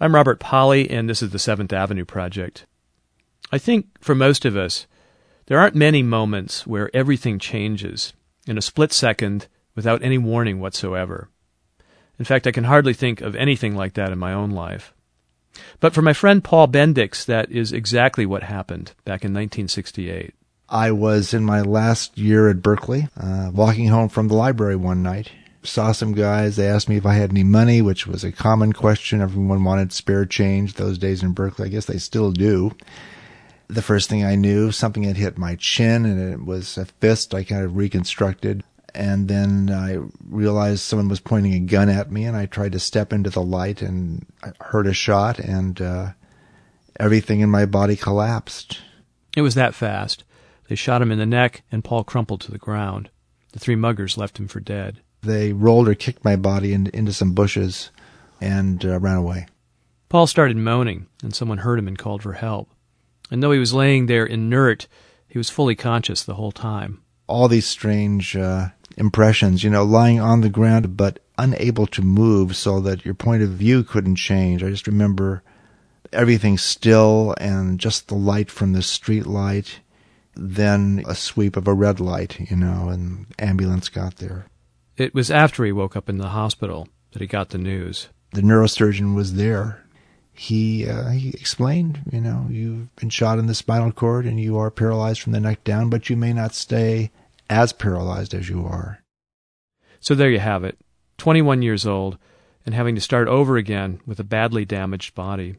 I'm Robert Pollie, and this is the Seventh Avenue Project. I think for most of us, there aren't many moments where everything changes in a split second without any warning whatsoever. In fact, I can hardly think of anything like that in my own life. But for my friend Paul Bendix, that is exactly what happened back in 1968. I was in my last year at Berkeley, uh, walking home from the library one night, saw some guys. They asked me if I had any money, which was a common question. Everyone wanted spare change those days in Berkeley. I guess they still do. The first thing I knew, something had hit my chin and it was a fist. I kind of reconstructed. And then I realized someone was pointing a gun at me and I tried to step into the light and I heard a shot and, uh, everything in my body collapsed. It was that fast. They shot him in the neck and Paul crumpled to the ground. The three muggers left him for dead. They rolled or kicked my body in, into some bushes and uh, ran away. Paul started moaning, and someone heard him and called for help. And though he was laying there inert, he was fully conscious the whole time. All these strange uh, impressions, you know, lying on the ground but unable to move so that your point of view couldn't change. I just remember everything still and just the light from the street light, then a sweep of a red light, you know, and ambulance got there. It was after he woke up in the hospital that he got the news. The neurosurgeon was there. He uh, he explained, you know, you've been shot in the spinal cord and you are paralyzed from the neck down, but you may not stay as paralyzed as you are. So there you have it. 21 years old and having to start over again with a badly damaged body.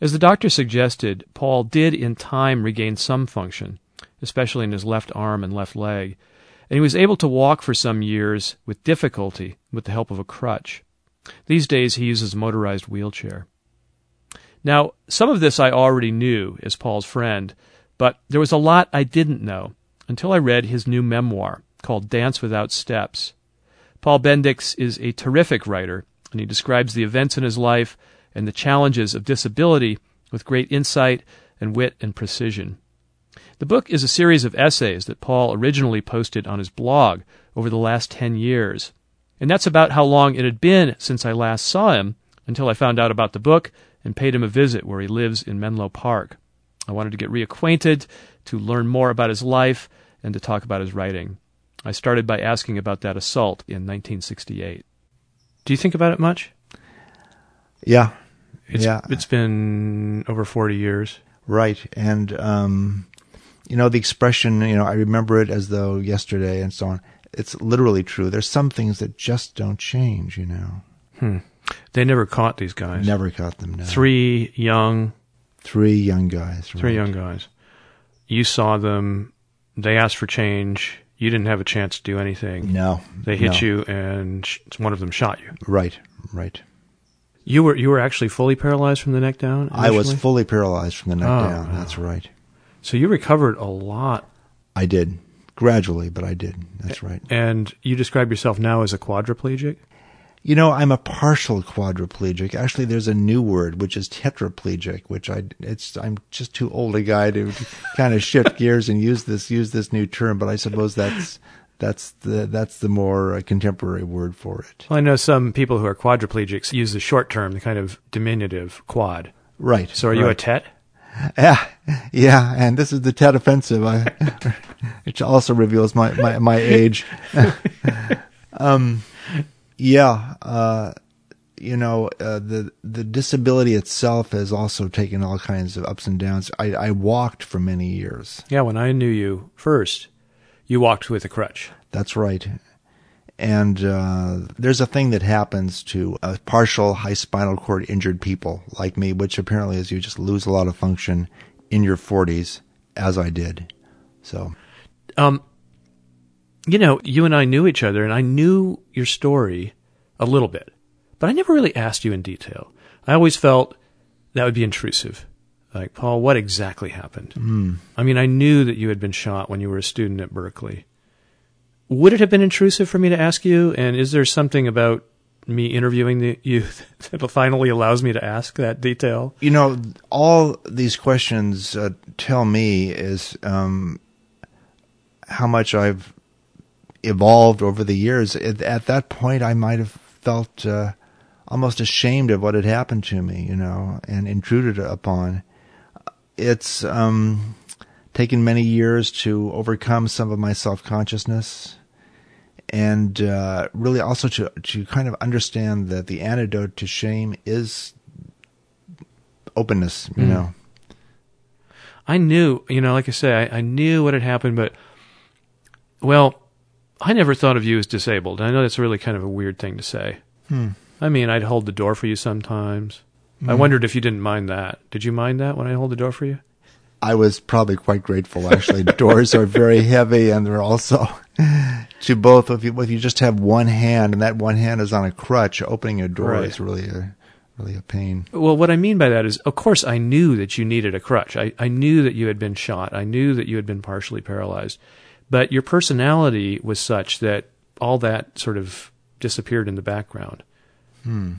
As the doctor suggested, Paul did in time regain some function, especially in his left arm and left leg, and he was able to walk for some years with difficulty with the help of a crutch. These days he uses a motorized wheelchair. Now, some of this I already knew as Paul's friend, but there was a lot I didn't know until I read his new memoir called Dance Without Steps. Paul Bendix is a terrific writer, and he describes the events in his life and the challenges of disability with great insight and wit and precision. The book is a series of essays that Paul originally posted on his blog over the last 10 years. And that's about how long it had been since I last saw him until I found out about the book and paid him a visit where he lives in Menlo Park. I wanted to get reacquainted, to learn more about his life, and to talk about his writing. I started by asking about that assault in 1968. Do you think about it much? Yeah. It's, yeah. It's been over 40 years. Right. And um, you know, the expression, you know, I remember it as though yesterday and so on. It's literally true. There's some things that just don't change, you know. Hmm. They never caught these guys. Never caught them. No. Three young. Three young guys. Three young guys. You saw them. They asked for change. You didn't have a chance to do anything. No. They hit no. you, and sh- one of them shot you. Right. Right. You were you were actually fully paralyzed from the neck down. Initially? I was fully paralyzed from the neck oh, down. That's right. So you recovered a lot. I did. Gradually, but I did. That's right. And you describe yourself now as a quadriplegic? You know, I'm a partial quadriplegic. Actually, there's a new word which is tetraplegic, which I it's I'm just too old a guy to kind of shift gears and use this use this new term, but I suppose that's that's the that's the more uh, contemporary word for it. Well, I know some people who are quadriplegics use the short term, the kind of diminutive quad. Right. So are you right. a tet? Yeah, yeah, and this is the Tet offensive, I, which also reveals my my, my age. um, yeah, uh, you know, uh, the the disability itself has also taken all kinds of ups and downs. I, I walked for many years. Yeah, when I knew you first, you walked with a crutch. That's right. And uh, there's a thing that happens to uh, partial high spinal cord injured people like me, which apparently is you just lose a lot of function in your 40s, as I did. So, um, you know, you and I knew each other, and I knew your story a little bit, but I never really asked you in detail. I always felt that would be intrusive. Like, Paul, what exactly happened? Mm. I mean, I knew that you had been shot when you were a student at Berkeley. Would it have been intrusive for me to ask you? And is there something about me interviewing the, you that finally allows me to ask that detail? You know, all these questions uh, tell me is um, how much I've evolved over the years. At, at that point, I might have felt uh, almost ashamed of what had happened to me, you know, and intruded upon. It's um, taken many years to overcome some of my self consciousness, and uh, really also to to kind of understand that the antidote to shame is openness. You Mm. know, I knew, you know, like I say, I, I knew what had happened, but well, I never thought of you as disabled. I know that's really kind of a weird thing to say. Hmm. I mean, I'd hold the door for you sometimes. I Mhm. wondered if you didn't mind that. Did you mind that when I hold the door for you? I was probably quite grateful. Actually, doors are very heavy, and they're also to both. If you if you just have one hand, and that one hand is on a crutch, opening a door Right. is really a really a pain. Well, what I mean by that is, of course, I knew that you needed a crutch. I, I knew that you had been shot. I knew that you had been partially paralyzed. But your personality was such that all that sort of disappeared in the background. Hmm.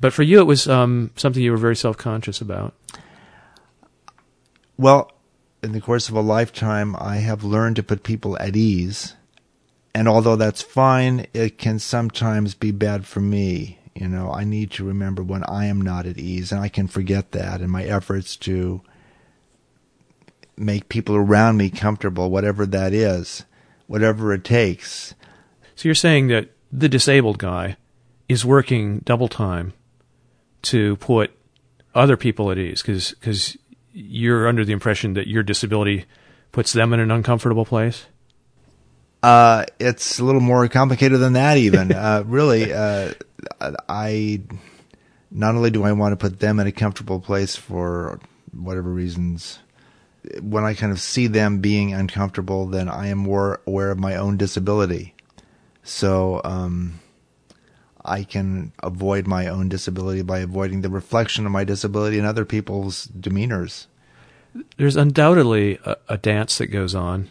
But for you, it was um, something you were very self conscious about. Well, in the course of a lifetime, I have learned to put people at ease. And although that's fine, it can sometimes be bad for me. You know, I need to remember when I am not at ease, and I can forget that in my efforts to make people around me comfortable, whatever that is, whatever it takes. So you're saying that the disabled guy is working double time to put other people at ease because you're under the impression that your disability puts them in an uncomfortable place? Uh, it's a little more complicated than that, even. uh, really, uh, I not only do I want to put them in a comfortable place for whatever reasons, when I kind of see them being uncomfortable, then I am more aware of my own disability. So, um, I can avoid my own disability by avoiding the reflection of my disability in other people's demeanors. There's undoubtedly a, a dance that goes on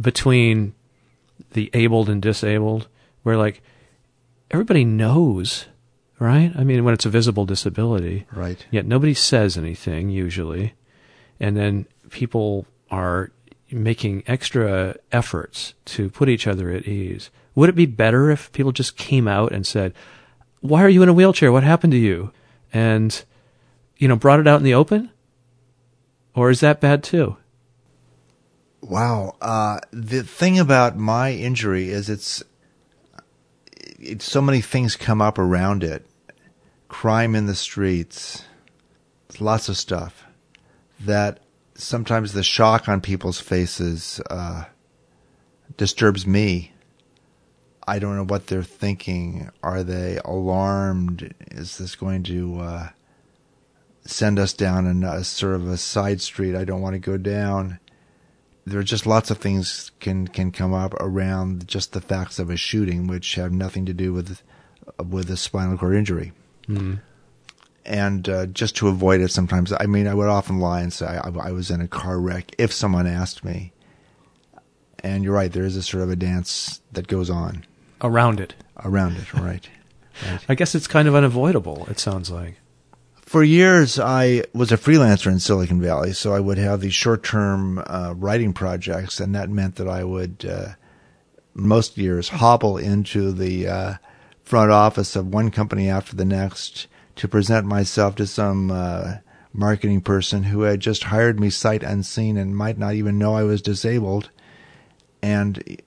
between the abled and disabled where, like, everybody knows, right? I mean, when it's a visible disability. Right. Yet nobody says anything usually. And then people are making extra efforts to put each other at ease. Would it be better if people just came out and said, Why are you in a wheelchair? What happened to you? And, you know, brought it out in the open? Or is that bad too? Wow. Uh, the thing about my injury is it's, it's so many things come up around it. Crime in the streets, lots of stuff that sometimes the shock on people's faces uh, disturbs me. I don't know what they're thinking. Are they alarmed? Is this going to uh, send us down a sort of a side street I don't want to go down? There are just lots of things can can come up around just the facts of a shooting, which have nothing to do with with a spinal cord injury. Mm. And uh, just to avoid it, sometimes I mean I would often lie and say I, I was in a car wreck if someone asked me. And you're right, there is a sort of a dance that goes on Around it. around it, right? right. I guess it's kind of unavoidable, it sounds like. For years, I was a freelancer in Silicon Valley, so I would have these short-term uh, writing projects, and that meant that I would, uh, most years, hobble into the uh, front office of one company after the next to present myself to some uh, marketing person who had just hired me sight unseen and might not even know I was disabled, and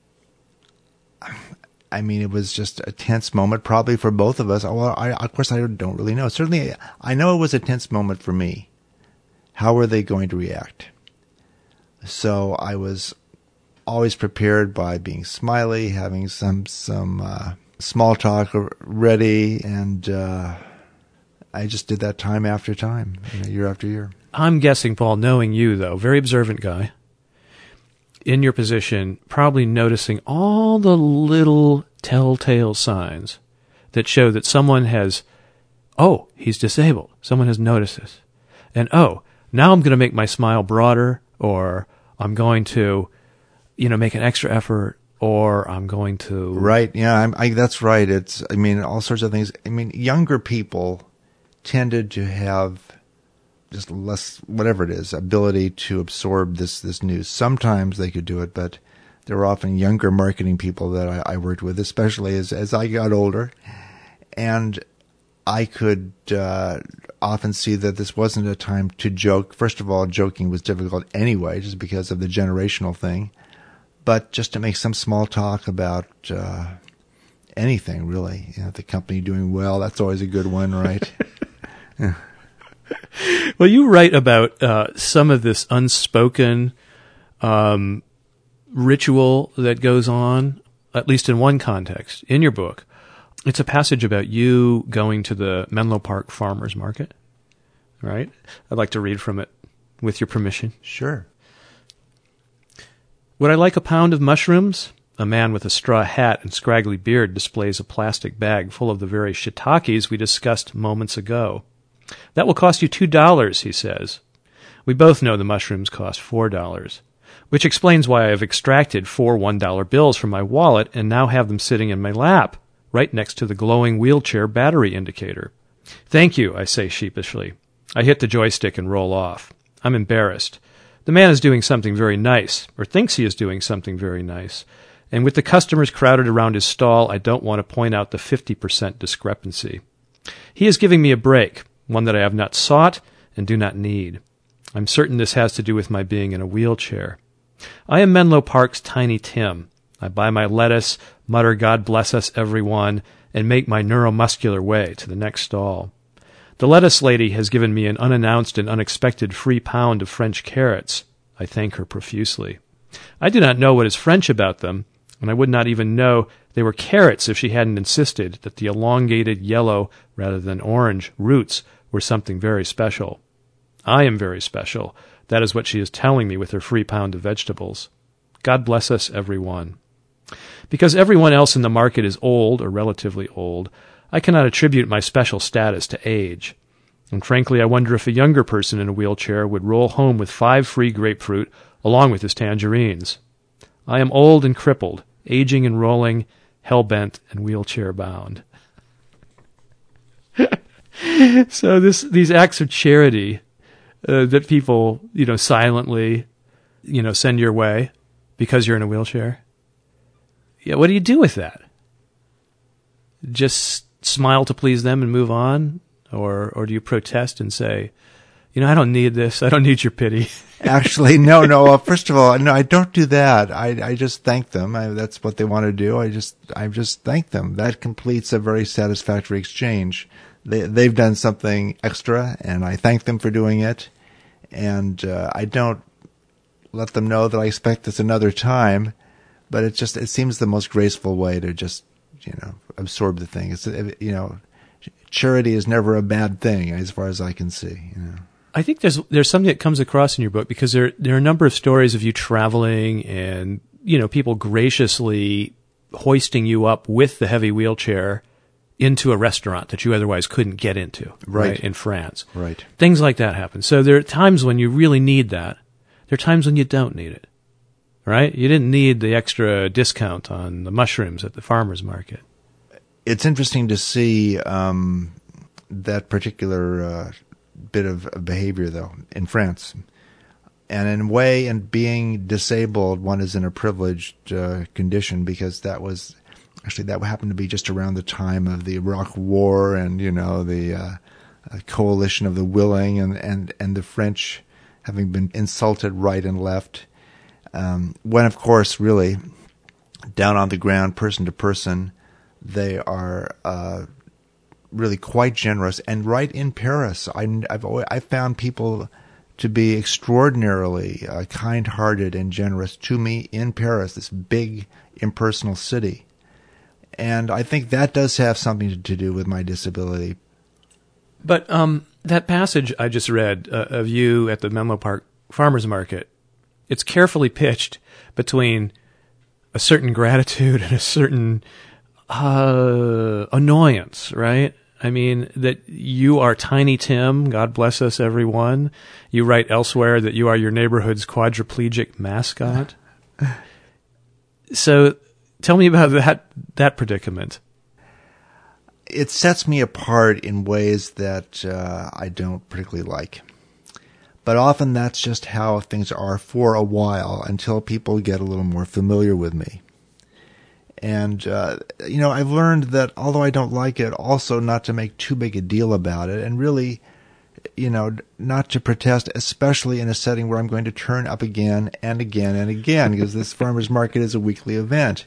I mean, it was just a tense moment, probably for both of us. Well, I, of course, I don't really know. Certainly, I know it was a tense moment for me. How were they going to react? So I was always prepared by being smiley, having some some uh, small talk ready, and uh, I just did that time after time, you know, year after year. I'm guessing, Paul, knowing you, though, very observant guy, in your position, probably noticing all the little telltale signs that show that someone has, oh, he's disabled. Someone has noticed this. And oh, now I'm going to make my smile broader, or I'm going to, you know, make an extra effort, or I'm going to. Right. Yeah, I'm, I, that's right. It's, I mean, all sorts of things. I mean, younger people tended to have just less, whatever it is, ability to absorb this, this news. Sometimes they could do it, but there were often younger marketing people that I, I worked with, especially as, as I got older. And I could uh, often see that this wasn't a time to joke. First of all, joking was difficult anyway, just because of the generational thing. But just to make some small talk about uh, anything, really. You know, the company doing well, that's always a good one, right? well, you write about uh, some of this unspoken um, ritual that goes on, at least in one context, in your book. It's a passage about you going to the Menlo Park Farmers Market, right? I'd like to read from it with your permission. Sure. Would I like a pound of mushrooms? A man with a straw hat and scraggly beard displays a plastic bag full of the very shiitakes we discussed moments ago. That will cost you two dollars, he says. We both know the mushrooms cost four dollars which explains why I have extracted four $1 bills from my wallet and now have them sitting in my lap, right next to the glowing wheelchair battery indicator. Thank you, I say sheepishly. I hit the joystick and roll off. I'm embarrassed. The man is doing something very nice, or thinks he is doing something very nice, and with the customers crowded around his stall, I don't want to point out the 50% discrepancy. He is giving me a break, one that I have not sought and do not need. I'm certain this has to do with my being in a wheelchair. I am Menlo Park's Tiny Tim. I buy my lettuce, mutter God bless us everyone, and make my neuromuscular way to the next stall. The lettuce lady has given me an unannounced and unexpected free pound of French carrots. I thank her profusely. I do not know what is French about them, and I would not even know they were carrots if she hadn't insisted that the elongated yellow rather than orange roots were something very special. I am very special, that is what she is telling me with her free pound of vegetables. God bless us, every one. Because everyone else in the market is old or relatively old, I cannot attribute my special status to age. And frankly, I wonder if a younger person in a wheelchair would roll home with five free grapefruit along with his tangerines. I am old and crippled, aging and rolling, hell bent and wheelchair bound. so this these acts of charity uh, that people, you know, silently, you know, send your way because you're in a wheelchair. Yeah, what do you do with that? Just smile to please them and move on, or or do you protest and say, you know, I don't need this. I don't need your pity. Actually, no, no. Well, first of all, no, I don't do that. I, I just thank them. I, that's what they want to do. I just, I just thank them. That completes a very satisfactory exchange they they've done something extra, and I thank them for doing it. And uh, I don't let them know that I expect this another time, but it just it seems the most graceful way to just you know absorb the thing. It's you know charity is never a bad thing as far as I can see. You know. I think there's there's something that comes across in your book because there there are a number of stories of you traveling and you know people graciously hoisting you up with the heavy wheelchair into a restaurant that you otherwise couldn't get into, right, right in France. Right. Things like that happen. So there are times when you really need that. There are times when you don't need it. Right? You didn't need the extra discount on the mushrooms at the farmer's market. It's interesting to see um, that particular uh, bit of, behavior, though, in France. And in a way, in being disabled, one is in a privileged uh, condition because that was actually that happened to be just around the time of the Iraq War and you know the uh, uh, coalition of the willing and and and the French having been insulted right and left. Um, when of course really down on the ground, person to person, they are uh, really quite generous. And right in Paris, I, have always, I found people to be extraordinarily uh, kind-hearted and generous to me in Paris, this big impersonal city and I think that does have something to do with my disability. But um, that passage I just read uh, of you at the Menlo Park Farmers Market, it's carefully pitched between a certain gratitude and a certain uh, annoyance, right? I mean, that you are Tiny Tim, God bless us, everyone. You write elsewhere that you are your neighborhood's quadriplegic mascot. so Tell me about that that predicament. It sets me apart in ways that uh, I don't particularly like. But often that's just how things are for a while until people get a little more familiar with me. And, uh, you know, I've learned that although I don't like it, also not to make too big a deal about it and really, you know, not to protest, especially in a setting where I'm going to turn up again and again and again because this farmer's market is a weekly event.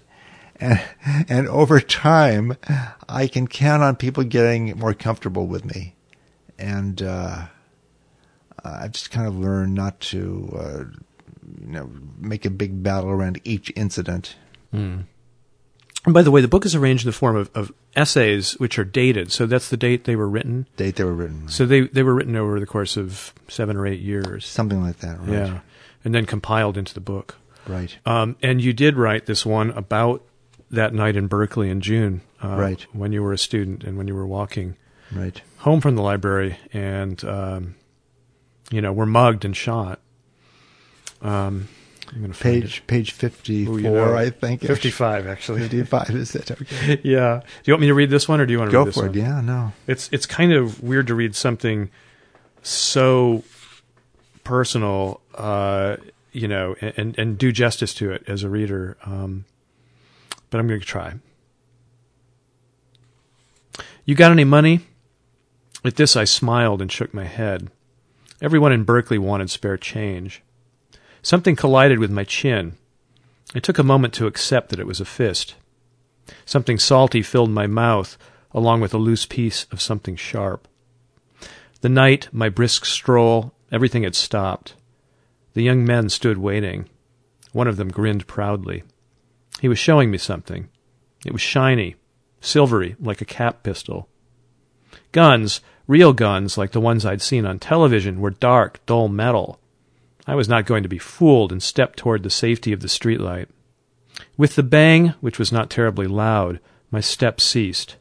And, and over time, I can count on people getting more comfortable with me. And, uh, I've just kind of learned not to, uh, you know, make a big battle around each incident. Mm. And by the way, the book is arranged in the form of, of, essays which are dated. So that's the date they were written. Date they were written. Right. So they they were written over the course of seven or eight years, something like that. Right. Yeah, and then compiled into the book. Right. Um, and you did write this one about that night in Berkeley in June. Uh, right. When you were a student and when you were walking. Right. Home from the library and um, you know were mugged and shot. Um, page page fifty four, you know, I think. Fifty five, actually. Fifty five is it? Okay. yeah. Do you want me to read this one, or do you want to go read this for one? it? Yeah, no. It's it's kind of weird to read something so personal, uh, you know, and and do justice to it as a reader. Um, but I'm going to try. You got any money? At this, I smiled and shook my head. Everyone in Berkeley wanted spare change. Something collided with my chin. I took a moment to accept that it was a fist. Something salty filled my mouth, along with a loose piece of something sharp. The night, my brisk stroll, everything had stopped. The young men stood waiting. One of them grinned proudly. He was showing me something. It was shiny, silvery, like a cap pistol. Guns, real guns like the ones I'd seen on television, were dark, dull metal. I was not going to be fooled and stepped toward the safety of the streetlight. With the bang, which was not terribly loud, my step ceased.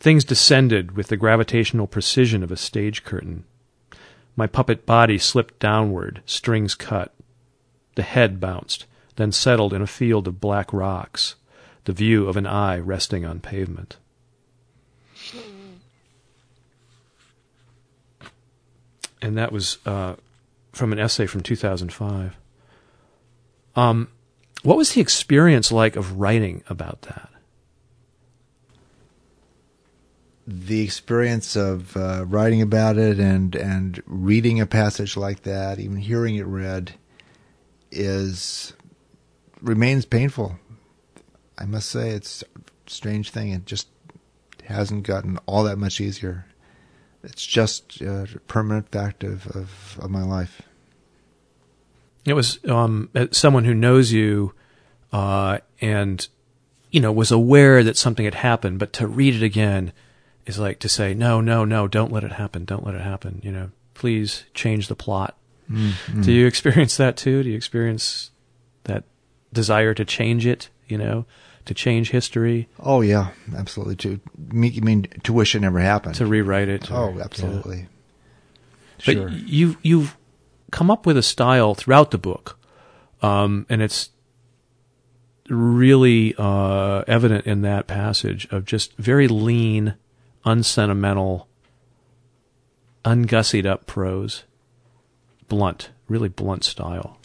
Things descended with the gravitational precision of a stage curtain. My puppet body slipped downward, strings cut. The head bounced, then settled in a field of black rocks, the view of an eye resting on pavement. And that was uh, from an essay from 2005. Um, what was the experience like of writing about that? The experience of uh, writing about it and and reading a passage like that, even hearing it read, is remains painful. I must say, it's a strange thing. It just hasn't gotten all that much easier it's just a permanent fact of, of, of my life. It was um, someone who knows you uh, and you know was aware that something had happened, but to read it again is like to say, no, no, no, don't let it happen, don't let it happen. You know, please change the plot. Mm-hmm. Do you experience that too? Do you experience that desire to change it? You know, to change history. Oh yeah, absolutely. To you mean to wish it never happened. To rewrite it. Or, oh, absolutely. Yeah. Sure. But you you've come up with a style throughout the book, um, and it's really uh, evident in that passage of just very lean, unsentimental, ungussied up prose, blunt, really blunt style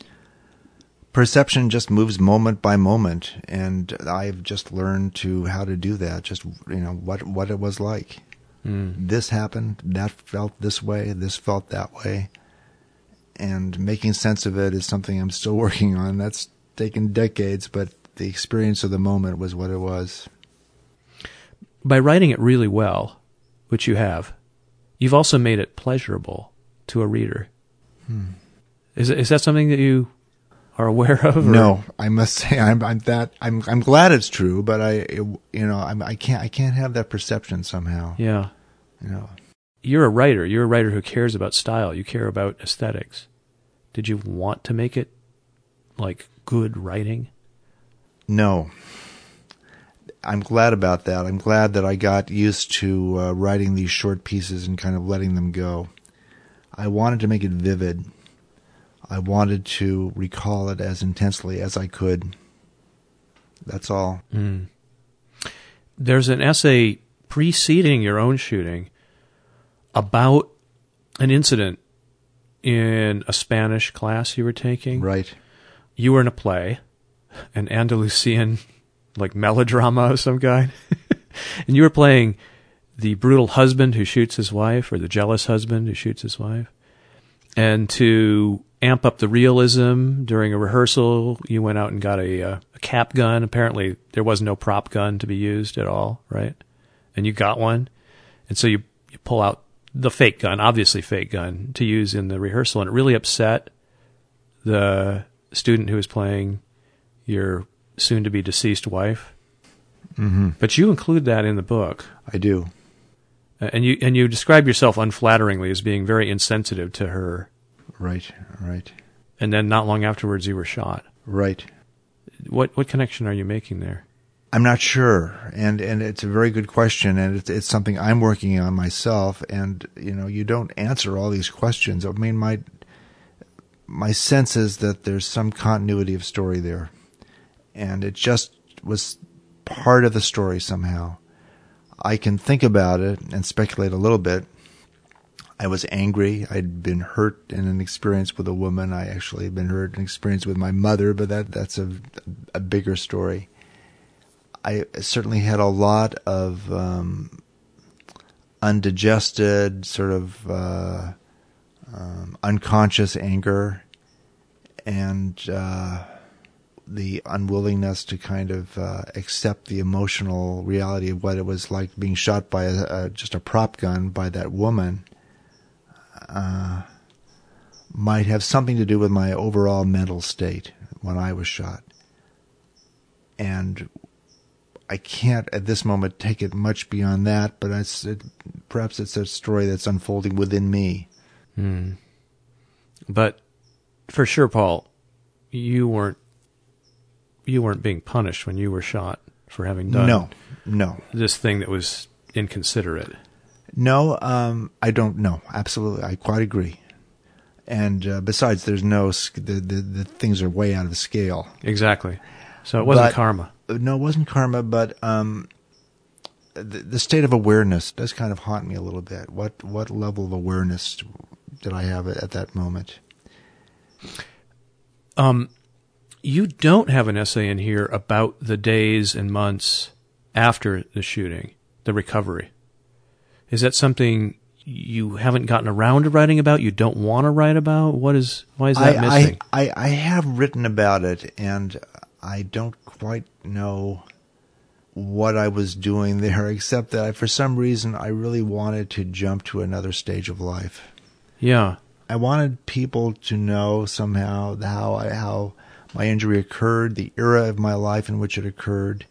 perception just moves moment by moment and i've just learned to how to do that just you know what what it was like. Mm. this happened that felt this way this felt that way. And making sense of it is something i'm still working on. That's taken decades but the experience of the moment was what it was. By writing it really well which you have you've also made it pleasurable to a reader. Hmm. is, is that something that you are aware of? Or? No, I must say I'm, I'm that I'm I'm glad it's true, but I it, you know I'm, I can't I can't have that perception somehow. Yeah, you know, you're a writer. You're a writer who cares about style. You care about aesthetics. Did you want to make it like good writing? No. I'm glad about that. I'm glad that I got used to uh, writing these short pieces and kind of letting them go. I wanted to make it vivid I wanted to recall it as intensely as I could. That's all. Mm. There's an essay preceding your own shooting about an incident in a Spanish class you were taking. Right. You were in a play, an Andalusian like melodrama of some kind. and you were playing the brutal husband who shoots his wife, or the jealous husband who shoots his wife. And to amp up the realism during a rehearsal, you went out and got a, uh, a cap gun. Apparently, there was no prop gun to be used at all, right? And you got one, and so you you pull out the fake gun, obviously fake gun, to use in the rehearsal, and it really upset the student who was playing your soon to be deceased wife. Mm-hmm. But you include that in the book. I do. And you and you describe yourself unflatteringly as being very insensitive to her. Right, right, And then not long afterwards, you were shot. right. What what connection are you making there? I'm not sure, and and it's a very good question, and it's it's something I'm working on myself. And you know, you don't answer all these questions. I mean, my my sense is that there's some continuity of story there, and it just was part of the story somehow. I can think about it and speculate a little bit. I was angry. I'd been hurt in an experience with a woman. I actually had been hurt in an experience with my mother, but that that's a a bigger story. I certainly had a lot of um, undigested, sort of uh, um, unconscious anger, and uh, the unwillingness to kind of uh, accept the emotional reality of what it was like being shot by a, a, just a prop gun by that woman. Uh, might have something to do with my overall mental state when I was shot. And I can't at this moment take it much beyond that, but it's, it, perhaps it's a story that's unfolding within me. Hmm. But for sure, Paul, you weren't you weren't being punished when you were shot for having done No, no, this thing that was inconsiderate. No. Um, I don't know. Absolutely, I quite agree. And uh, besides, there's no the, the the things are way out of scale. Exactly. So it wasn't But- karma. No, it wasn't karma, but um, the, the state of awareness does kind of haunt me a little bit. What what level of awareness did I have at that moment? Um, you don't have an essay in here about the days and months after the shooting, the recovery. Is that something you haven't gotten around to writing about? You don't want to write about? What is why is that I, missing? I, I, I have written about it, and I don't quite know what I was doing there, except that I, for some reason I really wanted to jump to another stage of life. yeah. I wanted people to know somehow how I, how my injury occurred, the era of my life in which it occurred,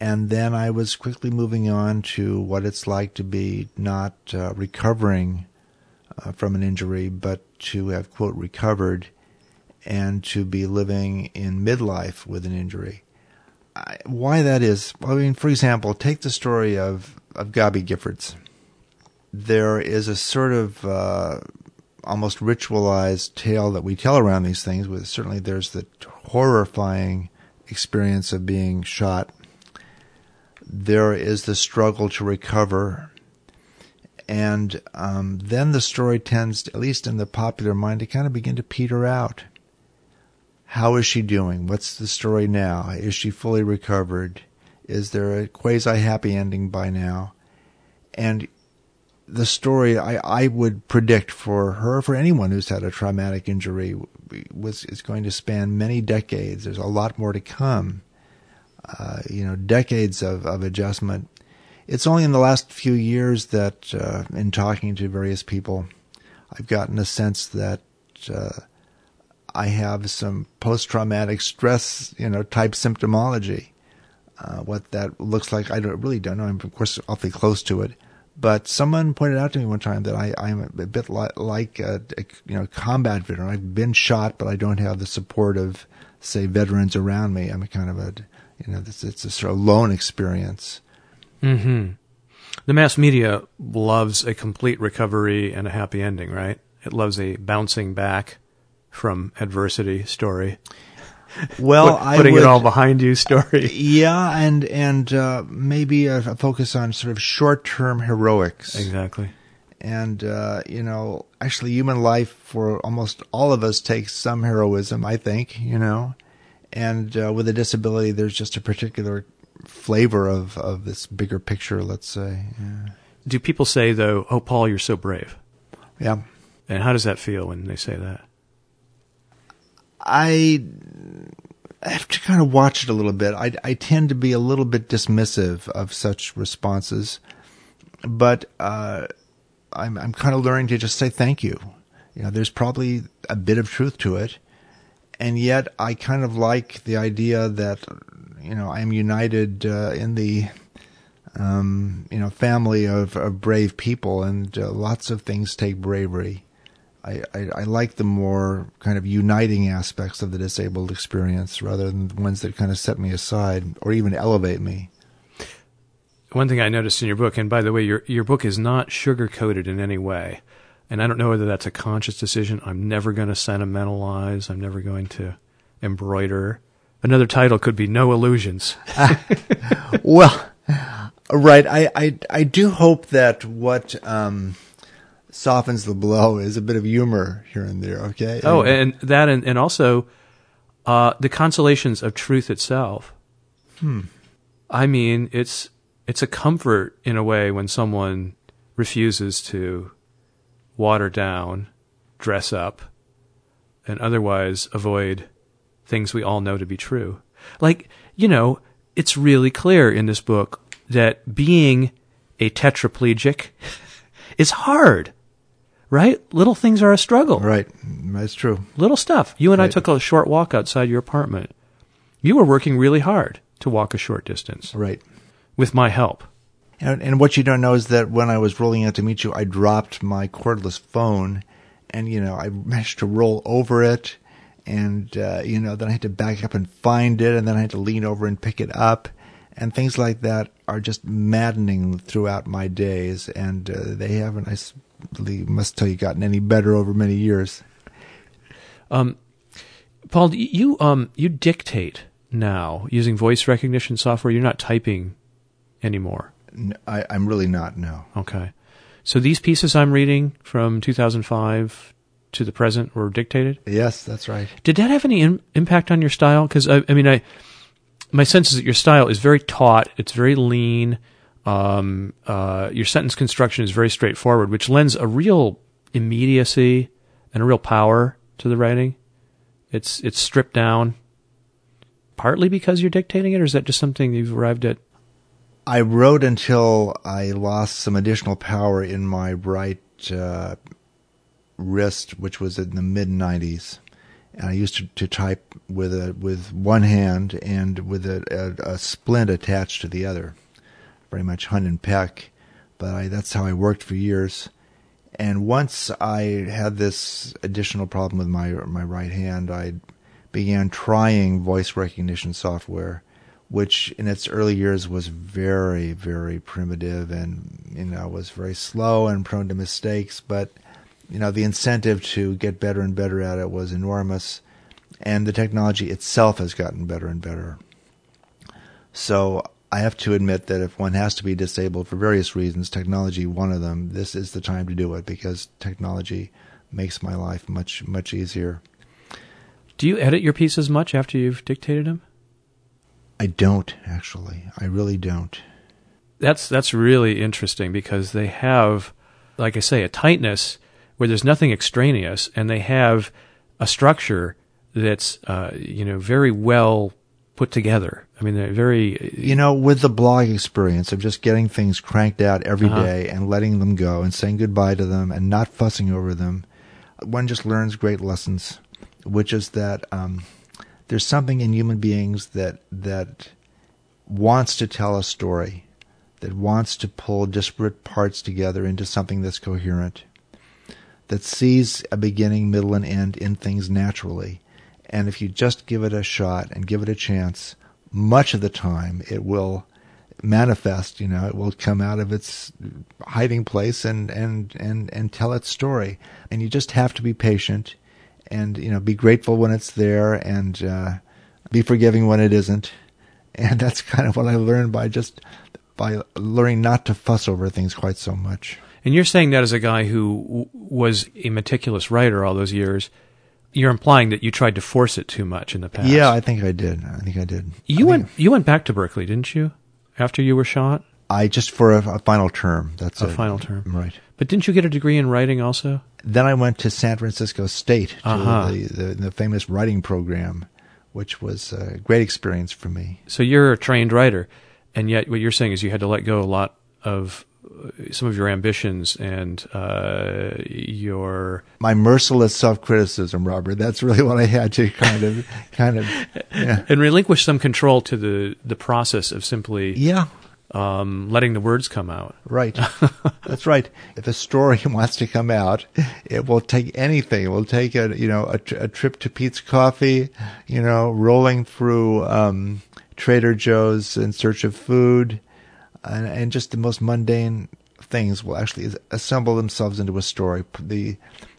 and then I was quickly moving on to what it's like to be not uh, recovering uh, from an injury, but to have quote recovered, and to be living in midlife with an injury. I, why that is? I mean, for example, take the story of of Gabby Giffords. There is a sort of uh, almost ritualized tale that we tell around these things. With certainly, there's the horrifying experience of being shot. There is the struggle to recover, and um, then the story tends, to, at least in the popular mind, to kind of begin to peter out. How is she doing? What's the story now? Is she fully recovered? Is there a quasi happy ending by now? And the story I, I would predict for her, for anyone who's had a traumatic injury, was is going to span many decades. There's a lot more to come. Uh, you know, decades of, of adjustment. It's only in the last few years that, uh, in talking to various people, I've gotten a sense that uh, I have some post-traumatic stress, you know, type symptomology. Uh, what that looks like, I don't really don't know. I'm of course awfully close to it, but someone pointed out to me one time that I I'm a bit li- like a, a you know combat veteran. I've been shot, but I don't have the support of say veterans around me. I'm kind of a you know it's, it's a sort of lone experience. hmm The mass media loves a complete recovery and a happy ending, right? It loves a bouncing back from adversity story. Well, Put- I putting would, it all behind you story. Yeah, and and uh, maybe a, a focus on sort of short-term heroics. Exactly. And uh, you know, actually, human life for almost all of us takes some heroism. I think you know, and uh, with a disability, there's just a particular flavor of of this bigger picture. Let's say. Yeah. Do people say though, "Oh, Paul, you're so brave"? yeah. And how does that feel when they say that? I have to kind of watch it a little bit. I, I tend to be a little bit dismissive of such responses, but uh, I'm I'm kind of learning to just say thank you. You know, there's probably a bit of truth to it, and yet I kind of like the idea that you know I am united uh, in the um, you know family of, of brave people, and uh, lots of things take bravery. I, I, I, like the more kind of uniting aspects of the disabled experience rather than the ones that kind of set me aside or even elevate me. One thing I noticed in your book, and by the way, your your book is not sugar coated in any way, and I don't know whether that's a conscious decision. I'm never going to sentimentalize. I'm never going to embroider. Another title could be "No Illusions." well, right. I, I I do hope that what. Um, softens the blow is a bit of humor here and there. Okay. Oh, and that, and, and also uh, the consolations of truth itself. Hmm. I mean, it's it's a comfort in a way when someone refuses to water down, dress up, and otherwise avoid things we all know to be true. Like, you know, it's really clear in this book that being a tetraplegic is hard right? Little things are a struggle. Right. That's true. Little stuff. You and right. I took a short walk outside your apartment. You were working really hard to walk a short distance. Right. With my help. And, and what you don't know is that when I was rolling out to meet you, I dropped my cordless phone and, you know, I managed to roll over it. And, uh, you know, then I had to back up and find it. And then I had to lean over and pick it up. And things like that are just maddening throughout my days. And uh, they haven't, I must tell you gotten any better over many years. Um, Paul, you um you dictate now using voice recognition software. You're not typing anymore. I, I'm really not. No. Okay. So these pieces I'm reading from 2005 to the present were dictated. Yes, that's right. Did that have any in, impact on your style? Because I, I mean, I my sense is that your style is very taut. It's very lean. Um, uh, your sentence construction is very straightforward, which lends a real immediacy and a real power to the writing. It's it's stripped down, partly because you're dictating it, or is that just something you've arrived at? I wrote until I lost some additional power in my right uh, wrist, which was in the mid '90s, and I used to, to, type with a with one hand and with a, a, a splint attached to the other. Very much hunt and peck, but I, that's how I worked for years. And once I had this additional problem with my my right hand, I began trying voice recognition software, which in its early years was very very primitive and you know was very slow and prone to mistakes. But you know the incentive to get better and better at it was enormous, and the technology itself has gotten better and better. So I have to admit that if one has to be disabled for various reasons, technology one of them, this is the time to do it because technology makes my life much much easier. Do you edit your pieces much after you've dictated them? I don't actually. I really don't. That's that's really interesting because they have like I say a tightness where there's nothing extraneous and they have a structure that's uh, you know very well put together. I mean, they're very. You know, with the blog experience of just getting things cranked out every uh-huh. day and letting them go and saying goodbye to them and not fussing over them, one just learns great lessons, which is that um, there's something in human beings that that wants to tell a story, that wants to pull disparate parts together into something that's coherent, that sees a beginning, middle, and end in things naturally and if you just give it a shot and give it a chance, much of the time it will manifest, you know, it will come out of its hiding place and, and, and, and tell its story. And you just have to be patient and, you know, be grateful when it's there and, uh, be forgiving when it isn't. And that's kind of what I learned by just, by learning not to fuss over things quite so much. And you're saying that as a guy who w- was a meticulous writer all those years, you're implying that you tried to force it too much in the past. Yeah, I think I did. I think I did. You I went you went back to Berkeley, didn't you? After you were shot? I just for a, a final term. That's A it. final term. Right. But didn't you get a degree in writing also? Then I went to San Francisco State to Uh-huh. the, the the famous writing program, which was a great experience for me. So you're a trained writer, and yet what you're saying is you had to let go a lot of uh, some of your ambitions and uh, your My merciless self criticism, Robert. That's really what I had to kind of kind of yeah. and relinquish some control to the the process of simply Yeah. Um, letting the words come out. Right. That's right. If a story wants to come out, it will take anything. It will take a you know a, a trip to Peet's Coffee, you know, rolling through um, Trader Joe's in search of food, and, and just the most mundane things will actually assemble themselves into a story. The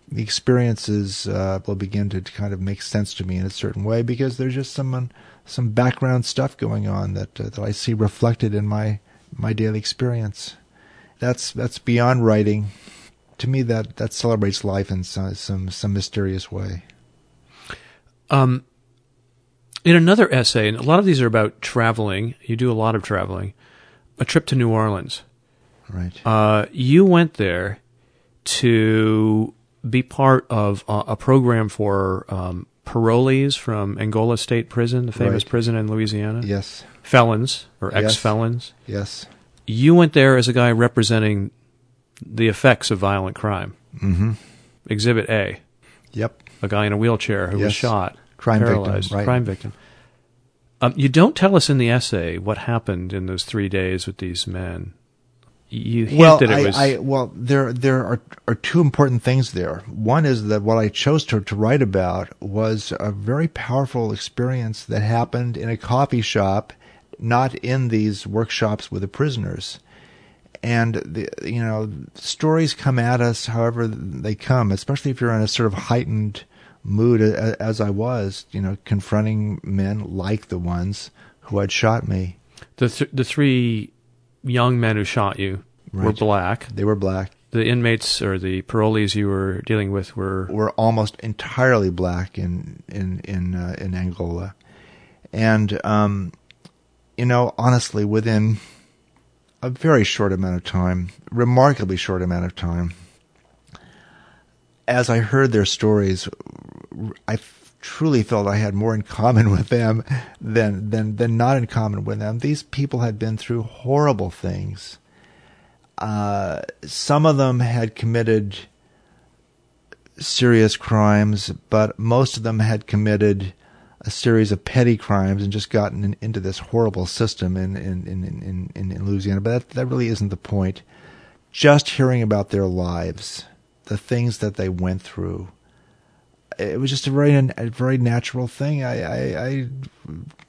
the experiences uh, will begin to kind of make sense to me in a certain way because there's just some some background stuff going on that uh, that I see reflected in my my daily experience. That's that's beyond writing. To me, that that celebrates life in some some, some mysterious way. Um, in another essay, and a lot of these are about traveling. You do a lot of traveling. A trip to New Orleans. Right. Uh, you went there to be part of a, a program for um, parolees from Angola State Prison, the famous Right. prison in Louisiana. yes. Felons or ex-felons. Yes. You went there as a guy representing the effects of violent crime. Mm-hmm. Exhibit A, Yep. a guy in a wheelchair who was shot, Crime paralyzed, victim. Right. crime victim. Um, you don't tell us in the essay what happened in those three days with these men. You hint Well, that it I, was I well there there are are two important things there. One is that what I chose to to write about was a very powerful experience that happened in a coffee shop, not in these workshops with the prisoners. And the you know stories come at us however they come, especially if you're in a sort of heightened mood as I was, you know, confronting men like the ones who had shot me. the th- the three young men who shot you were black. They were black. The inmates or the parolees you were dealing with were were almost entirely black in in in uh, in Angola, and um, you know, honestly, within a very short amount of time, remarkably short amount of time, as I heard their stories, I f- truly felt I had more in common with them than than than not in common with them. These people had been through horrible things. Uh, some of them had committed serious crimes, but most of them had committed a series of petty crimes and just gotten in, into this horrible system in in, in, in, in, in Louisiana. But that, that really isn't the point. Just hearing about their lives, the things that they went through, it was just a very a very natural thing. I, I, I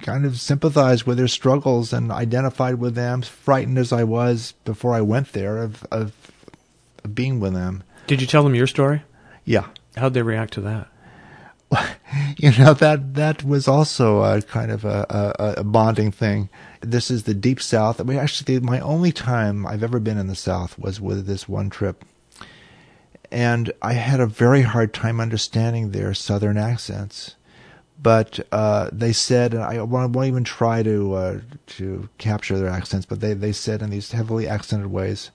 kind of sympathized with their struggles and identified with them, frightened as I was before I went there of of, of being with them. Did you tell them your story? Yeah. How'd they react to that? you know that that was also a kind of a, a, a bonding thing. This is the deep South. I mean, actually, my only time I've ever been in the South was with this one trip, and I had a very hard time understanding their Southern accents. But uh, they said, and I won't won't even try to uh, to capture their accents, but they they said in these heavily accented ways,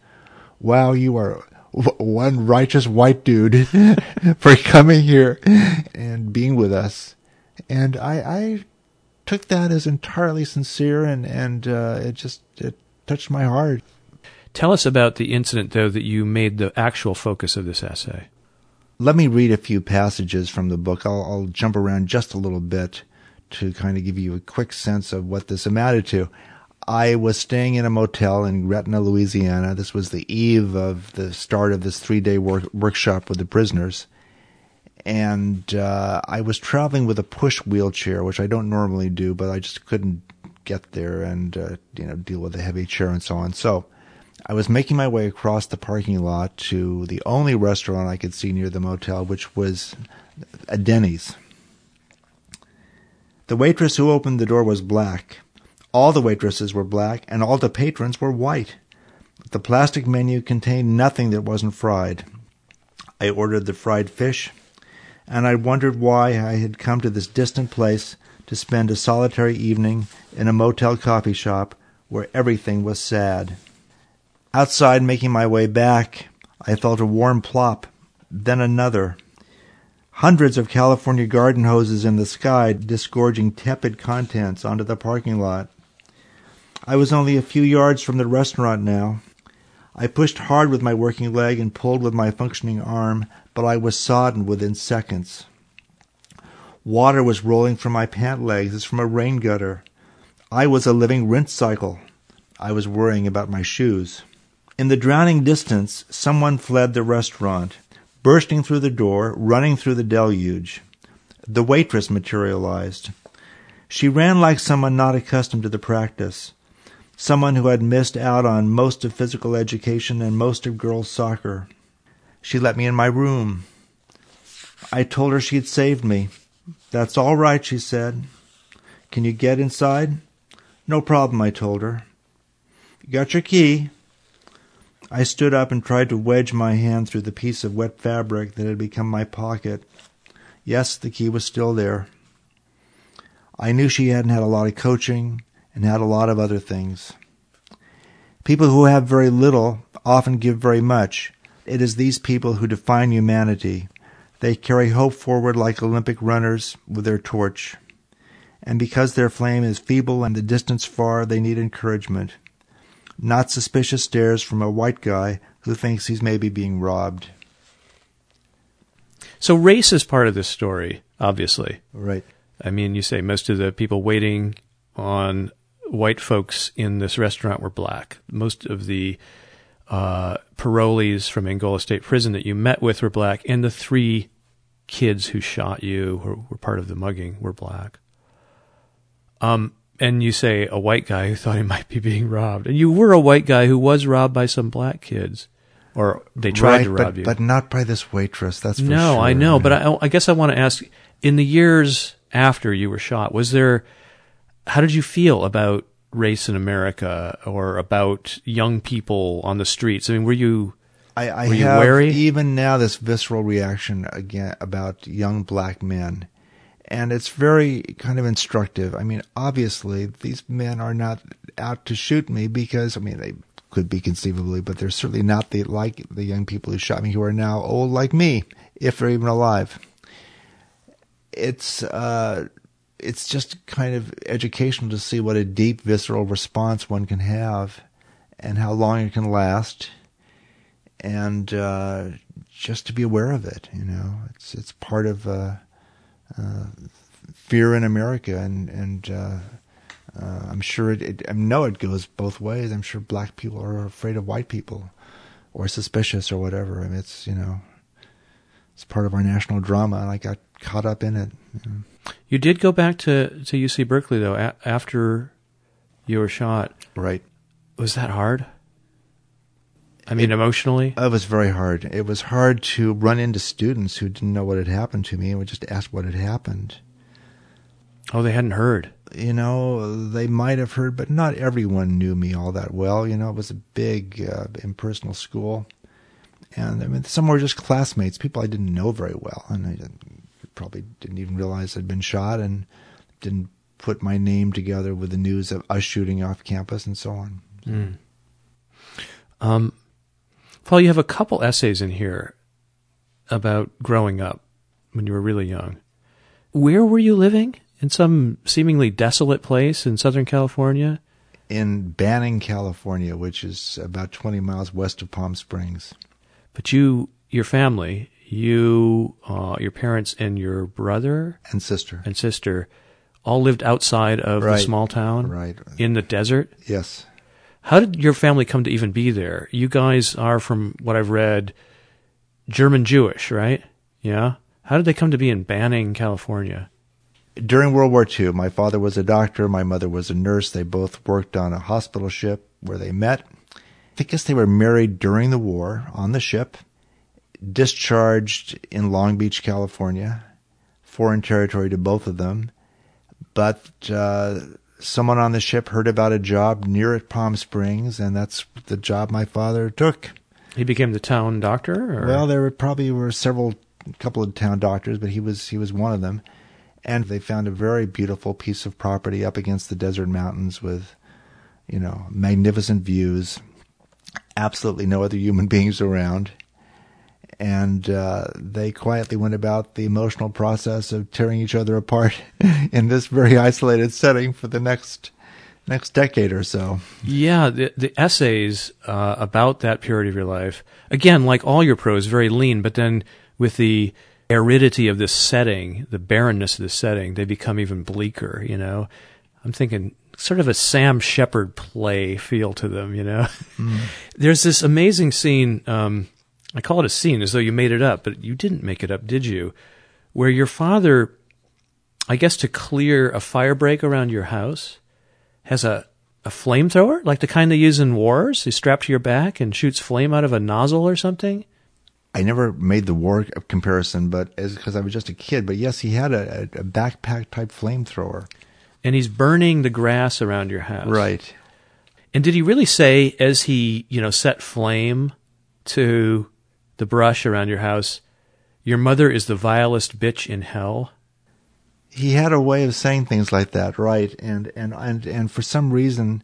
"Wow, you are." One righteous white dude for coming here and being with us, and I, I took that as entirely sincere, and and uh, it just it touched my heart. Tell us about the incident, though, that you made the actual focus of this essay. Let me read a few passages from the book. I'll, I'll jump around just a little bit to kind of give you a quick sense of what this amounted to. I was staying in a motel in Gretna, Louisiana. This was the eve of the start of this three day work, workshop with the prisoners. And uh, I was traveling with a push wheelchair, which I don't normally do, but I just couldn't get there and uh, you know deal with a heavy chair and so on. So I was making my way across the parking lot to the only restaurant I could see near the motel, which was a Denny's. The waitress who opened the door was black. All the waitresses were black, and all the patrons were white. The plastic menu contained nothing that wasn't fried. I ordered the fried fish, and I wondered why I had come to this distant place to spend a solitary evening in a motel coffee shop where everything was sad. Outside, making my way back, I felt a warm plop, then another. Hundreds of California garden hoses in the sky disgorging tepid contents onto the parking lot. I was only a few yards from the restaurant now. I pushed hard with my working leg and pulled with my functioning arm, but I was sodden within seconds. Water was rolling from my pant legs as from a rain gutter. I was a living rinse cycle. I was worrying about my shoes. In the drowning distance, someone fled the restaurant, bursting through the door, running through the deluge. The waitress materialized. She ran like someone not accustomed to the practice, someone who had missed out on most of physical education and most of girls' soccer. She let me in my room. I told her she had saved me. That's all right, she said. Can you get inside? No problem, I told her. You got your key? I stood up and tried to wedge my hand through the piece of wet fabric that had become my pocket. Yes, the key was still there. I knew she hadn't had a lot of coaching and had a lot of other things. People who have very little often give very much. It is these people who define humanity. They carry hope forward like Olympic runners with their torch. And because their flame is feeble and the distance far, they need encouragement not suspicious stares from a white guy who thinks he's maybe being robbed. So race is part of this story, obviously. Right. I mean, you say most of the people waiting on white folks in this restaurant were black. Most of the uh, parolees from Angola State Prison that you met with were black, and the three kids who shot you, who were part of the mugging, were black. Um, and you say a white guy who thought he might be being robbed, and you were a white guy who was robbed by some black kids, or they tried right, to rob but, you, but not by this waitress. That's for no, sure. I know, but I, I guess I want to ask: in the years after you were shot, was there? How did you feel about race in America, or about young people on the streets? I mean, were you? I, I were you have wary? even now this visceral reaction again about young black men and it's very kind of instructive. I mean, obviously, these men are not out to shoot me because, I mean, they could be conceivably, but they're certainly not the like the young people who shot me who are now old like me, if they're even alive. It's uh, it's just kind of educational to see what a deep visceral response one can have, and how long it can last, and uh, just to be aware of it. You know, it's it's part of. Uh, uh, fear in America, and and uh, uh, I'm sure it, it. I know it goes both ways. I'm sure black people are afraid of white people, or suspicious, or whatever. I mean, it's you know, it's part of our national drama, and I got caught up in it. You, know. You did go back to to UC Berkeley though a- after you were shot. Right. Was that hard? I mean, It- emotionally. It was very hard. It was hard to run into students who didn't know what had happened to me and would just ask what had happened. Oh, they hadn't heard. You know, they might have heard, but not everyone knew me all that well. You know, it was a big, uh, impersonal school. And I mean, some were just classmates, people I didn't know very well. And I probably didn't even realize I'd been shot and didn't put my name together with the news of us shooting off campus and so on. Mm. Um, Paul, you have a couple essays in here about growing up when you were really young. Where were you living? In some seemingly desolate place in Southern California? In Banning, California, which is about 20 miles west of Palm Springs. But you, your family, you, uh, your parents, and your brother And sister. and sister all lived outside of the small town Right. in the desert. Yes. How did your family come to even be there? You guys are, from what I've read, German Jewish, right? Yeah. How did they come to be in Banning, California? During World War II, my father was a doctor, my mother was a nurse. They both worked on a hospital ship where they met. I guess they were married during the war on the ship, discharged in Long Beach, California, foreign territory to both of them. But uh, someone on the ship heard about a job near at Palm Springs, and that's the job my father took. He became the town doctor? Or? Well, there were probably were several a couple of town doctors, but he was he was one of them. And they found a very beautiful piece of property up against the desert mountains with, you know, magnificent views. Absolutely no other human beings around and uh, they quietly went about the emotional process of tearing each other apart in this very isolated setting for the next next decade or so. Yeah, the, the essays uh, about that period of your life, again, like all your prose, very lean, but then with the aridity of this setting, the barrenness of the setting, they become even bleaker, you know. I'm thinking sort of a Sam Shepard play feel to them, you know. Mm. There's this amazing scene, um, I call it a scene as though you made it up, but you didn't make it up, did you? Where your father, I guess to clear a fire break around your house, has a, a flamethrower, like the kind they use in wars. He's strapped to your back and shoots flame out of a nozzle or something. I never made the war comparison, but because I was just a kid. But yes, he had a, a backpack type flamethrower, and he's burning the grass around your house. Right. And did he really say, as he you know set flame to the brush around your house, your mother is the vilest bitch in hell? he had a way of saying things like that, right? And and and and for some reason,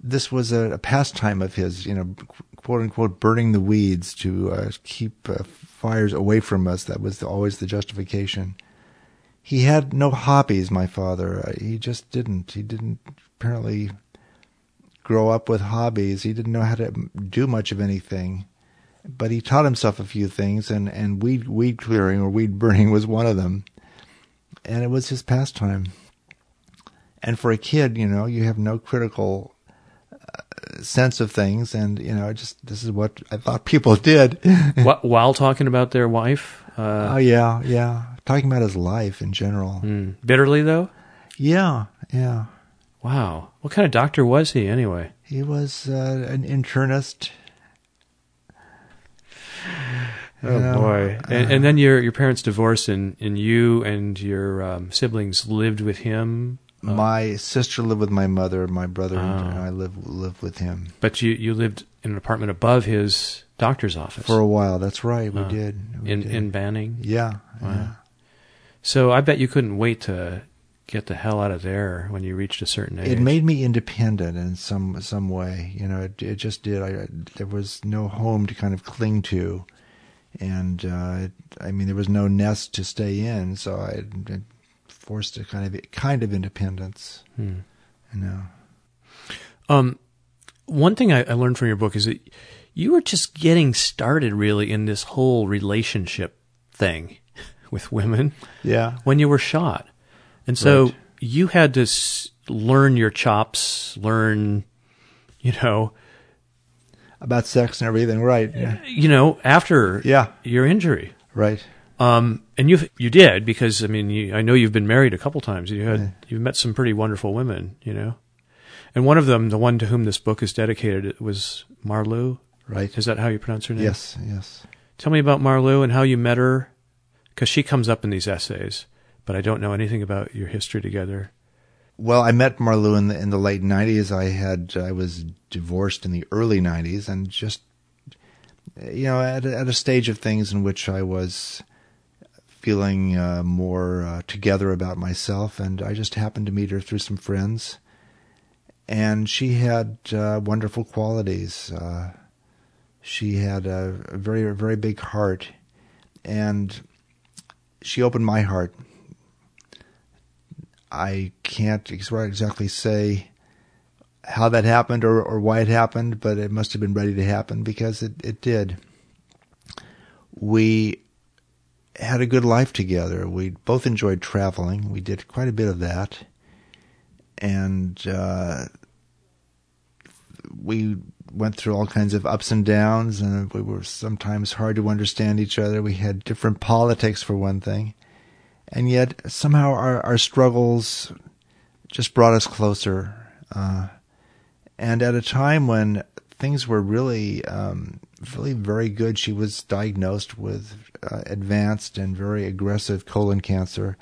this was a, a pastime of his, you know, quote unquote, burning the weeds to uh, keep uh, fires away from us. That was always the justification. He had no hobbies, my father. Uh, he just didn't. He didn't apparently grow up with hobbies. He didn't know how to do much of anything. But he taught himself a few things, and, and weed weed clearing or weed burning was one of them and it was his pastime. And for a kid, you know, you have no critical uh, sense of things, and you know, just this is what I thought people did. While talking about their wife. Uh, oh yeah, yeah, talking about his life in general. Mm. Bitterly though. Yeah, yeah. Wow, what kind of doctor was he anyway? He was uh, an internist. Oh boy! And, and, then your your parents divorced, and, and you and your um, siblings lived with him. Uh, my sister lived with my mother. My brother oh. and I lived lived with him. But you you lived in an apartment above his doctor's office for a while. That's right. We uh, did. We in did. in Banning. Yeah. Wow. yeah. So I bet you couldn't wait to get the hell out of there when you reached a certain age. It made me independent in some some way. You know, it, it just did. I, there was no home to kind of cling to and uh, I mean there was no nest to stay in, so I forced a kind of kind of independence. Hmm. You know. Um, one thing I, I learned from your book is that you were just getting started really in this whole relationship thing with women. Yeah. When you were shot, and so right. you had to s- learn your chops, learn, you know, about sex and everything, right? Yeah. You know, after yeah. your injury, right? Um, and you you did because I mean, you, I know you've been married a couple times. You had yeah. you've met some pretty wonderful women, you know, and one of them, the one to whom this book is dedicated, was Marlou. Right? Is that how you pronounce her name? Yes. Yes. Tell me about Marlou and how you met her, because she comes up in these essays, but I don't know anything about your history together. Well, I met Marlou in the in the late '90s. I had I was divorced in the early '90s, and just you know at a, at a stage of things in which I was feeling uh, more uh, together about myself, and I just happened to meet her through some friends, and she had uh, wonderful qualities. Uh, she had a, a very a very big heart, and she opened my heart I can't exactly say how that happened or, or why it happened, but it must have been ready to happen because it, it did. We had a good life together. We both enjoyed traveling. We did quite a bit of that. And uh, we went through all kinds of ups and downs, and we were sometimes hard to understand each other. We had different politics, for one thing and yet somehow our, our struggles just brought us closer. Uh, and at a time when things were really, um, really very good, she was diagnosed with uh, advanced and very aggressive colon cancer,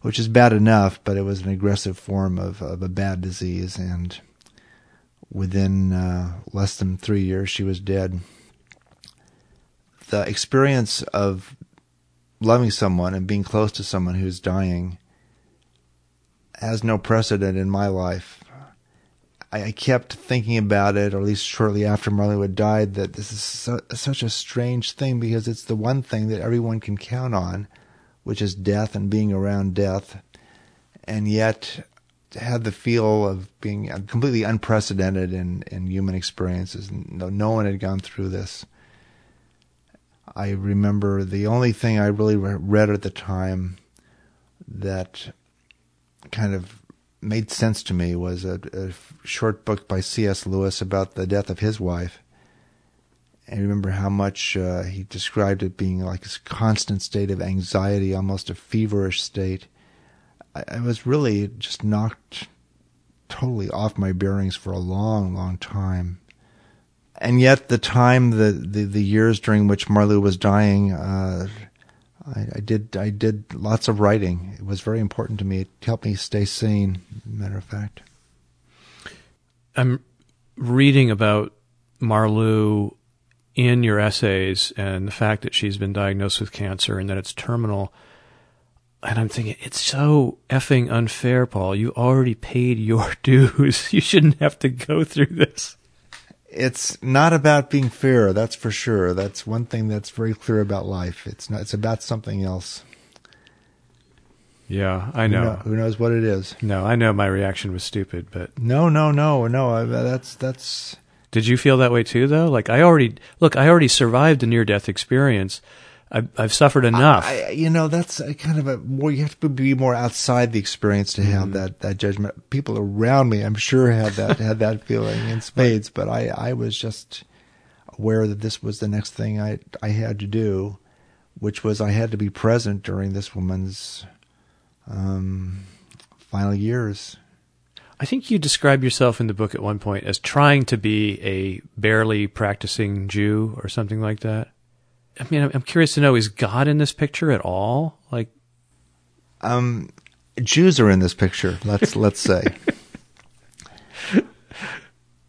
which is bad enough, but it was an aggressive form of, of a bad disease. And within uh, less than three years, she was dead. The experience of loving someone and being close to someone who's dying has no precedent in my life. I, I kept thinking about it, or at least shortly after Marlou had died, that this is su- such a strange thing because it's the one thing that everyone can count on, which is death and being around death. And yet, had the feel of being completely unprecedented in, in human experiences. No, no one had gone through this. I remember the only thing I really read at the time that kind of made sense to me was a, a short book by C.S. Lewis about the death of his wife. I remember how much uh, he described it being like a constant state of anxiety, almost a feverish state. I, I was really just knocked totally off my bearings for a long, long time and yet the time the, the, the years during which Marlou was dying, uh, I, I, did I did lots of writing. It was very important to me. It helped me stay sane. Matter of fact, I'm reading about Marlou in your essays and the fact that she's been diagnosed with cancer and that it's terminal. And I'm thinking, it's so effing unfair, Paul. You already paid your dues. You shouldn't have to go through this it's not about being fair. That's for sure. That's one thing that's very clear about life. It's not. It's about something else. Yeah, I know. Who, know, who knows what it is? No, I know my reaction was stupid, but no, no, no, no. I, that's that's. Did you feel that way too, though? Like I already look. I already survived a near-death experience. I've, I've suffered enough. I, you know, that's a kind of a more. You have to be more outside the experience to have mm-hmm. that that judgment. People around me, I'm sure, had that had that feeling in spades. But I I was just aware that this was the next thing I I had to do, which was I had to be present during this woman's um, final years. I think you describe yourself in the book at one point as trying to be a barely practicing Jew or something like that. I mean, I'm curious to know: is God in this picture at all? Like, um, Jews are in this picture. Let's let's say.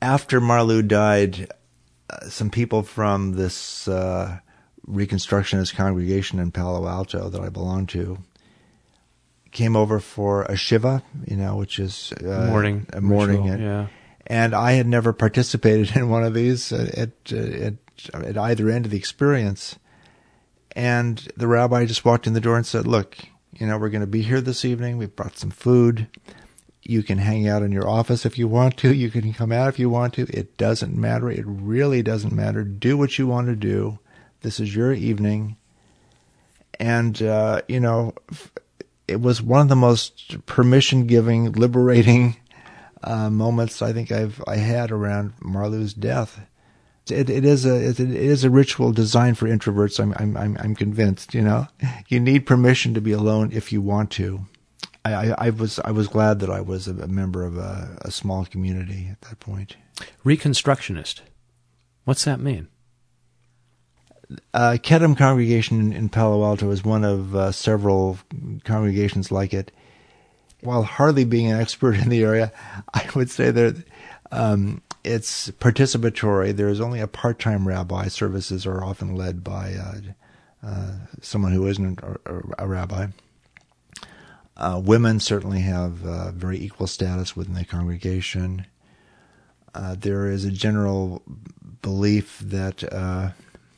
After Marlou died, uh, some people from this uh, Reconstructionist congregation in Palo Alto that I belong to came over for a shiva, you know, which is uh, mourning, a mourning, ritual, yeah. And I had never participated in one of these at, at at either end of the experience. And the rabbi just walked in the door and said, Look, you know, we're going to be here this evening. We've brought some food. You can hang out in your office if you want to. You can come out if you want to. It doesn't matter. It really doesn't matter. Do what you want to do. This is your evening. And, uh, you know, it was one of the most permission giving, liberating uh, moments I think I've I had around Marlou's death it, it is a it is a ritual designed for introverts. I'm I'm I'm convinced. You know, you need permission to be alone if you want to. I, I, I was I was glad that I was a, member of a, a small community at that point. Reconstructionist, what's that mean? Uh, Keddem congregation in, in, Palo Alto is one of uh, several congregations like it. While hardly being an expert in the area, I would say that um, it's participatory. There's only a part-time rabbi. Services are often led by uh, uh, someone who isn't a, a rabbi. Uh, women certainly have uh, very equal status within the congregation. Uh, there is a general belief that uh,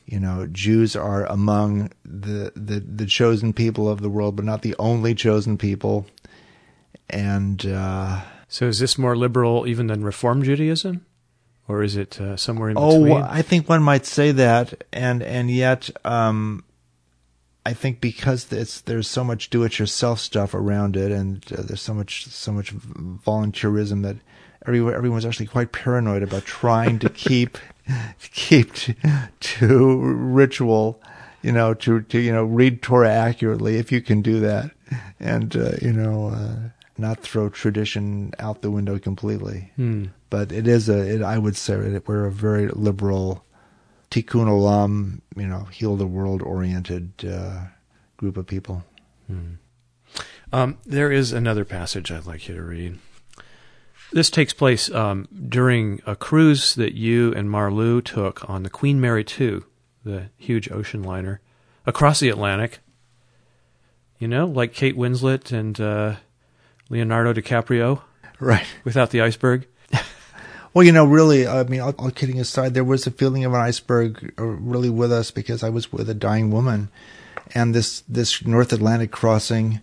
you know Jews are among the, the the chosen people of the world, but not the only chosen people. And so, is this more liberal even than Reform Judaism? Or is it uh, somewhere in oh, between? Oh, I think one might say that, and and yet, um, I think because there's so much do-it-yourself stuff around it, and uh, there's so much so much volunteerism that everyone everyone's actually quite paranoid about trying to keep keep to, to ritual, you know, to to you know read Torah accurately if you can do that, and uh, you know. Uh, not throw tradition out the window completely. Hmm but it is a. It, I would say that we're a very liberal, tikkun olam, you know, heal the world oriented uh, group of people. Hmm. Um, there is another passage I'd like you to read. This takes place um, during a cruise that you and Marlou took on the Queen Mary II, the huge ocean liner, across the Atlantic. You know, like Kate Winslet and uh, Leonardo DiCaprio Right. without the iceberg. Well, you know, really, I mean, all, all kidding aside, there was a feeling of an iceberg uh, really with us because I was with a dying woman, and this this North Atlantic crossing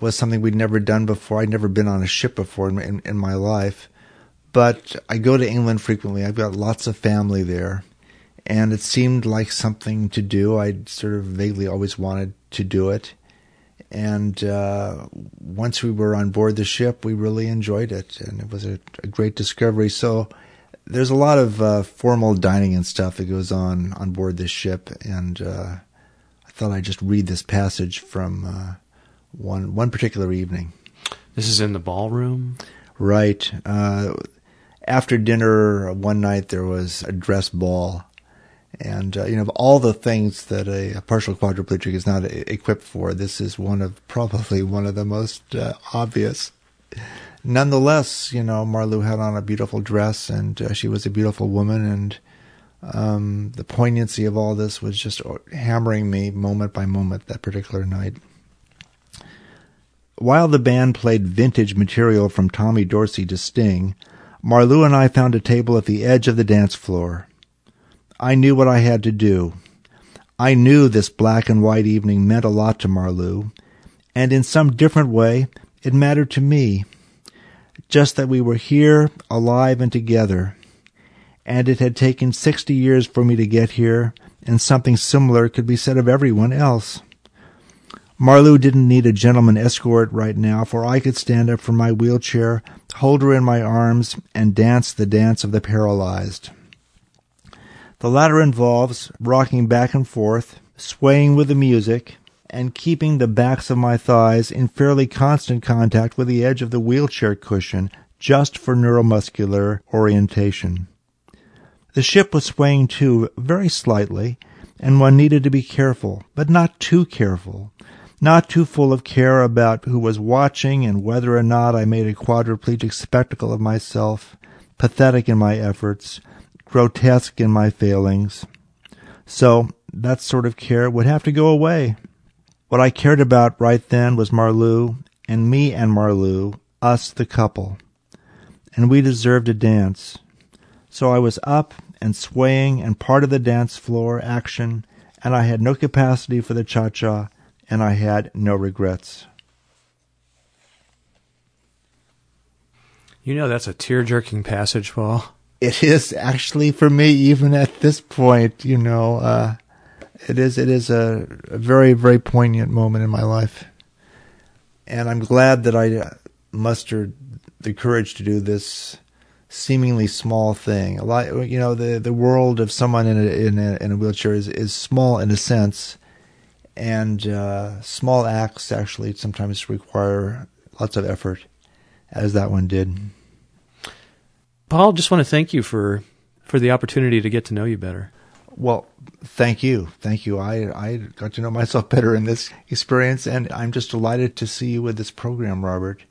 was something we'd never done before. I'd never been on a ship before in, in, in my life, but I go to England frequently. I've got lots of family there, and it seemed like something to do. I'd sort of vaguely always wanted to do it. And uh, once we were on board the ship, we really enjoyed it, and it was a, a great discovery. So there's a lot of uh, formal dining and stuff that goes on on board this ship, and uh, I thought I'd just read this passage from uh, one one particular evening. This is in the ballroom. Right uh, after dinner one night, there was a dress ball, and uh, you know of all the things that a, a partial quadriplegic is not e- equipped for, this is one of probably one of the most uh, obvious. Nonetheless, you know Marlou had on a beautiful dress, and uh, she was a beautiful woman, and um, the poignancy of all this was just hammering me moment by moment that particular night. While the band played vintage material from Tommy Dorsey to Sting, Marlou and I found a table at the edge of the dance floor. I knew what I had to do. I knew this black and white evening meant a lot to Marlou, and in some different way, it mattered to me. Just that we were here, alive and together. And it had taken sixty years for me to get here, and something similar could be said of everyone else. Marlou didn't need a gentleman escort right now, for I could stand up from my wheelchair, hold her in my arms, and dance the dance of the paralyzed. The latter involves rocking back and forth, swaying with the music, and keeping the backs of my thighs in fairly constant contact with the edge of the wheelchair cushion just for neuromuscular orientation. The ship was swaying too, very slightly, and one needed to be careful, but not too careful not too full of care about who was watching and whether or not I made a quadriplegic spectacle of myself, pathetic in my efforts, grotesque in my failings. So that sort of care would have to go away. What I cared about right then was Marlou, and me and Marlou, us the couple. And we deserved a dance. So I was up and swaying and part of the dance floor action, and I had no capacity for the cha-cha, and I had no regrets. You know that's a tear-jerking passage, Paul. It is actually for me, even at this point, you know, uh, it is it is a, a, very very poignant moment in my life, and I'm glad that I uh, mustered the courage to do this seemingly small thing. A lot, you know, the the world of someone in a in a, in a wheelchair is is small in a sense and uh, small acts actually sometimes require lots of effort, as that one did. Paul, just want to thank you for for the opportunity to get to know you better. Well, thank you, thank you. I I got to know myself better in this experience, and I'm just delighted to see you with this program, Robert,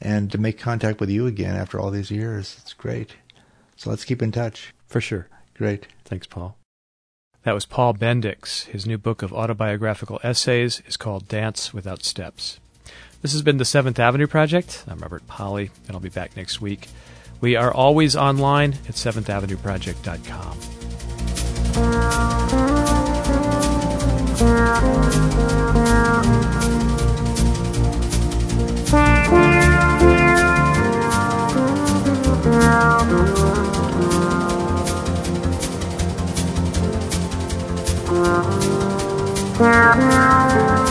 and to make contact with you again after all these years. It's great. So let's keep in touch. For sure. Great. Thanks, Paul. That was Paul Bendix. His new book of autobiographical essays is called Dance Without Steps. This has been the Seventh Avenue Project. I'm Robert Pollie, and I'll be back next week. We are always online at 7thAvenueProject.com. Thank